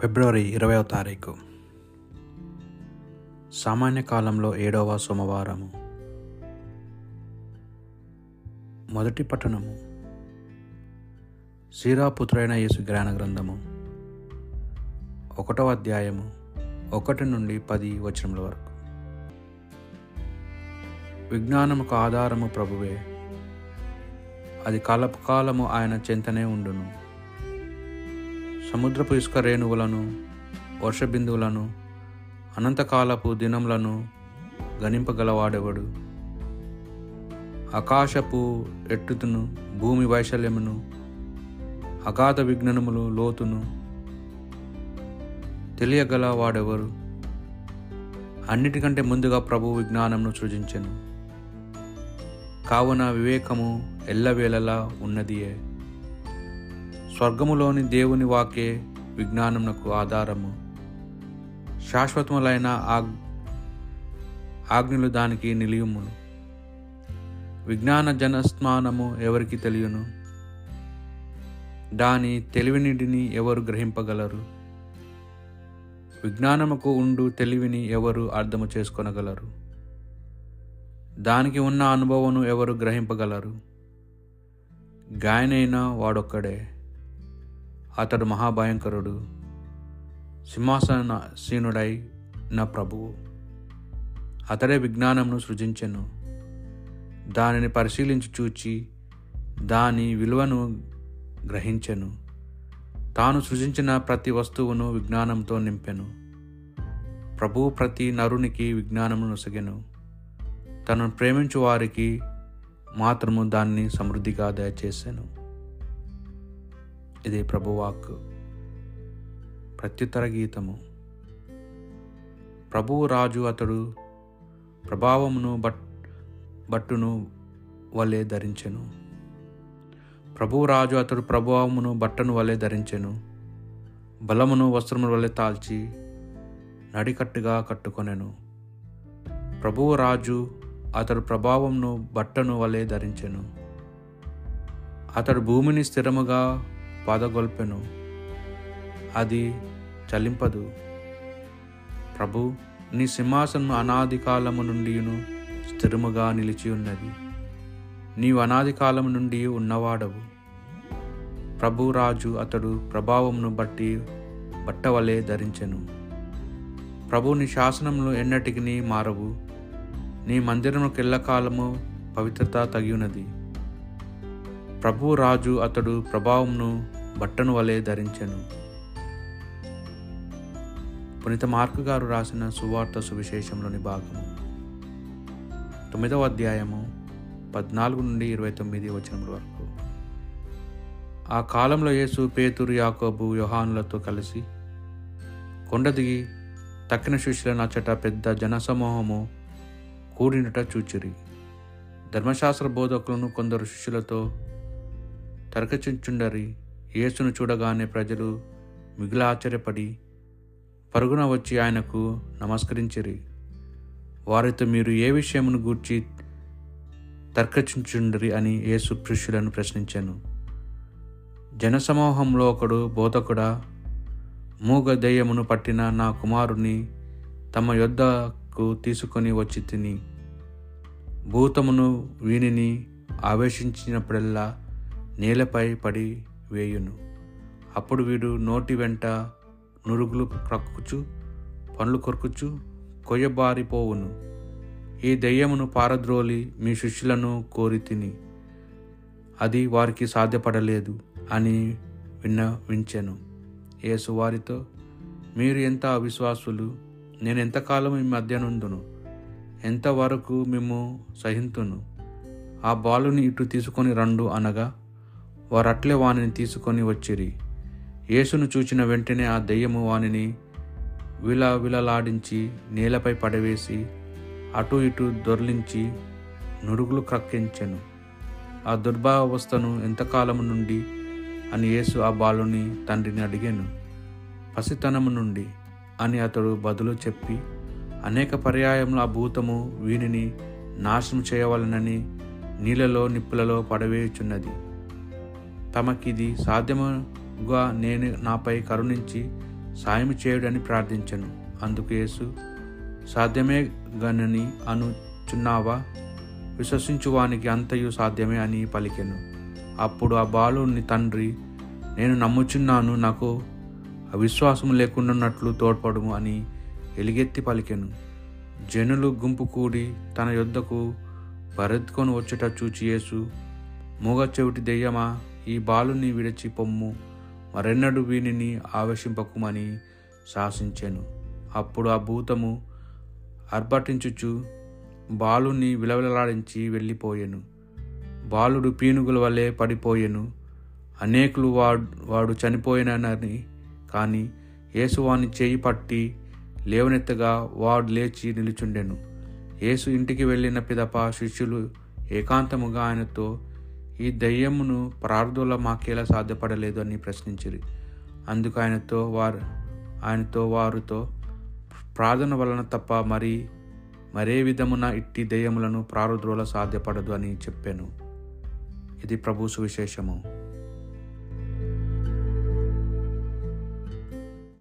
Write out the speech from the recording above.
ఫిబ్రవరి ఇరవైవ తారీఖు. సామాన్య కాలంలో ఏడవ సోమవారము. మొదటి పట్టణము. శ్రీరాపుత్రైన యేసు జ్ఞాన గ్రంథము. ఒకటవ అధ్యాయము ఒకటి నుండి పది వచనముల వరకు. విజ్ఞానముకు ఆధారము ప్రభువే. అది కాలపు ఆయన చెంతనే ఉండును. సముద్రపు ఇసుక రేణువులను వర్ష బిందువులను అనంతకాలపు దినములను గణింపగలవాడెవడు? ఆకాశపు ఎట్టుతును భూమి వైశల్యమును అగాధ విజ్ఞానములు లోతును తెలియగల వాడెవరు అన్నిటికంటే ముందుగా ప్రభు విజ్ఞానంను సృజించెను. కావున వివేకము ఎల్లవేళలా ఉన్నదియే. స్వర్గములోని దేవుని వాకే విజ్ఞానమునకు ఆధారము. శాశ్వతములైన ఆగ్ ఆజ్ఞలు దానికి నిలియములు విజ్ఞాన జనస్మానము ఎవరికి తెలియను? దాని తెలివినిడిని ఎవరు గ్రహింపగలరు? విజ్ఞానముకు ఉండు తెలివిని ఎవరు అర్థము చేసుకొనగలరు? దానికి ఉన్న అనుభవమును ఎవరు గ్రహింపగలరు? గాయనైన వాడొక్కడే. అతడు మహాభయంకరుడు సింహాసన సీనుడై నా ప్రభువు. అతడే విజ్ఞానంను సృజించెను. దానిని పరిశీలించి చూచి దాని విలువను గ్రహించెను. తాను సృజించిన ప్రతి వస్తువును విజ్ఞానంతో నింపెను. ప్రభువు ప్రతి నరునికి విజ్ఞానము నొసగెను. తనను ప్రేమించు వారికి మాత్రము దాన్ని సమృద్ధిగా దయచేశాను ఇది ప్రభువాక్. ప్రత్యుత్తర గీతము. ప్రభువు రాజు అతడు ప్రభావమును బట్ బట్టును వలె ధరించెను. ప్రభువు రాజు అతడు ప్రభావమును బట్టను వలె ధరించెను. బలమును వస్త్రమును వలె తాల్చి నడికట్టుగా కట్టుకొనెను. ప్రభువు రాజు అతడు ప్రభావంను బట్టను వలె ధరించెను. అతడు భూమిని స్థిరముగా పాదగొల్పెను. అది చలింపదు. ప్రభు నీ సింహాసనం అనాది కాలము నుండి స్థిరముగా నిలిచి ఉన్నది. నీవు అనాది కాలము నుండి ఉన్నవాడవు. ప్రభు రాజు అతడు ప్రభావమును బట్టి బట్టవలే ధరించెను. ప్రభు నీ శాసనములు ఎన్నటికి మారవు. నీ మందిరము ఎల్లకాలము పవిత్రత తగినది ప్రభు రాజు అతడు ప్రభావంను బట్టను వలె ధరించెను. పునీత మార్కు గారు రాసిన సువార్త సువిశేషంలోని భాగము. తొమ్మిదవ అధ్యాయము పద్నాలుగు నుండి ఇరవై తొమ్మిది వచనముల వరకు. ఆ కాలంలో యేసు పేతురు యాకోబు యోహానులతో కలిసి కొండ దిగి తక్కిన శిష్యుల నచ్చట పెద్ద జనసమూహము కూడినట చూచిరి. ధర్మశాస్త్ర బోధకులను కొందరు శిష్యులతో తరకచించుండరి. యేసును చూడగానే ప్రజలు మిగిలి ఆశ్చర్యపడి పరుగున వచ్చి ఆయనకు నమస్కరించిరి. వారితో మీరు ఏ విషయమును గూర్చి తర్కచించుండరి అని యేసు శిష్యులను ప్రశ్నించాను. జనసమూహంలో ఒకడు బోధకుడా మూగ దెయ్యమును పట్టిన నా కుమారుని తమ యొద్దకు తీసుకొని వచ్చి తిని భూతమును వీనిని ఆవేశించినప్పుడల్లా నేలపై పడి వేయును. అప్పుడు వీడు నోటి వెంట నురుగులు క్రక్కుచు పండ్లు కొరుకుచు కొయ్యబారిపోవును. ఈ దెయ్యమును పారద్రోలి మీ శిష్యులను కోరి తిని అది వారికి సాధ్యపడలేదు అని విన్న వించెను యేసు వారితో మీరు ఎంత అవిశ్వాసులు నేను ఎంతకాలం మీ మధ్య నుందును ఎంతవరకు మేము సహింతును? ఆ బాలుని ఇటు తీసుకొని రండు అనగా వారట్లే వానిని తీసుకొని వచ్చిరి. యేసును చూచిన వెంటనే ఆ దెయ్యము వానిని విలవిలలాడించి నేలపై పడవేసి అటు ఇటు దొర్లించి నురుగులు క్రక్కించెను. ఆ దుర్భావస్థను ఎంతకాలము నుండి అని యేసు ఆ బాలుని తండ్రిని అడిగాను. పసితనము నుండి అని అతడు బదులు చెప్పి అనేక పర్యాయంలో ఆ భూతము వీనిని నాశనం చేయవలనని నీళ్ళలో నిప్పులలో పడవేయుచున్నది. తమకిది సాధ్యముగా నేను నాపై కరుణించి సాయం చేయడని ప్రార్థించను. అందుకు యేసు సాధ్యమే గనని అనుచున్నావా? విశ్వసించువానికి అంతయు సాధ్యమే అని పలికెను. అప్పుడు ఆ బాలుని తండ్రి నేను నమ్ముచున్నాను నాకు అవిశ్వాసం లేకుండాన్నట్లు తోడ్పడు అని ఎలిగెత్తి పలికెను. జనులు గుంపు కూడి తన యొద్దకు బరెత్తుకొని వచ్చుట చూచి యేసు మూగ చెవిటి దెయ్యమా? ఈ బాలుని విడిచి పొమ్ము మరెన్నడు వీనిని ఆవేశింపకుమని శాసించాను. అప్పుడు ఆ భూతము అర్భటించుచు బాలుని విలవిలలాడించి వెళ్ళిపోయెను. బాలుడు పీనుగుల వలె పడిపోయెను. అనేకులు వాడు వాడు చనిపోయినని కానీ యేసువాని చేయి పట్టి లేవనెత్తగా వాడు లేచి నిలుచుండెను. యేసు ఇంటికి వెళ్ళిన పిదప శిష్యులు ఏకాంతముగా ఆయనతో ఈ దయ్యమును ప్రార్థుల మాకేలా సాధ్యపడలేదు అని ప్రశ్నించిరి. అందుకు ఆయనతో వారు ఆయనతో వారితో ప్రార్థన వలన తప్ప మరి మరే విధమున ఇట్టి దయ్యములను ప్రారుద్రోల సాధ్యపడదు అని చెప్పాను. ఇది ప్రభు సువిశేషము.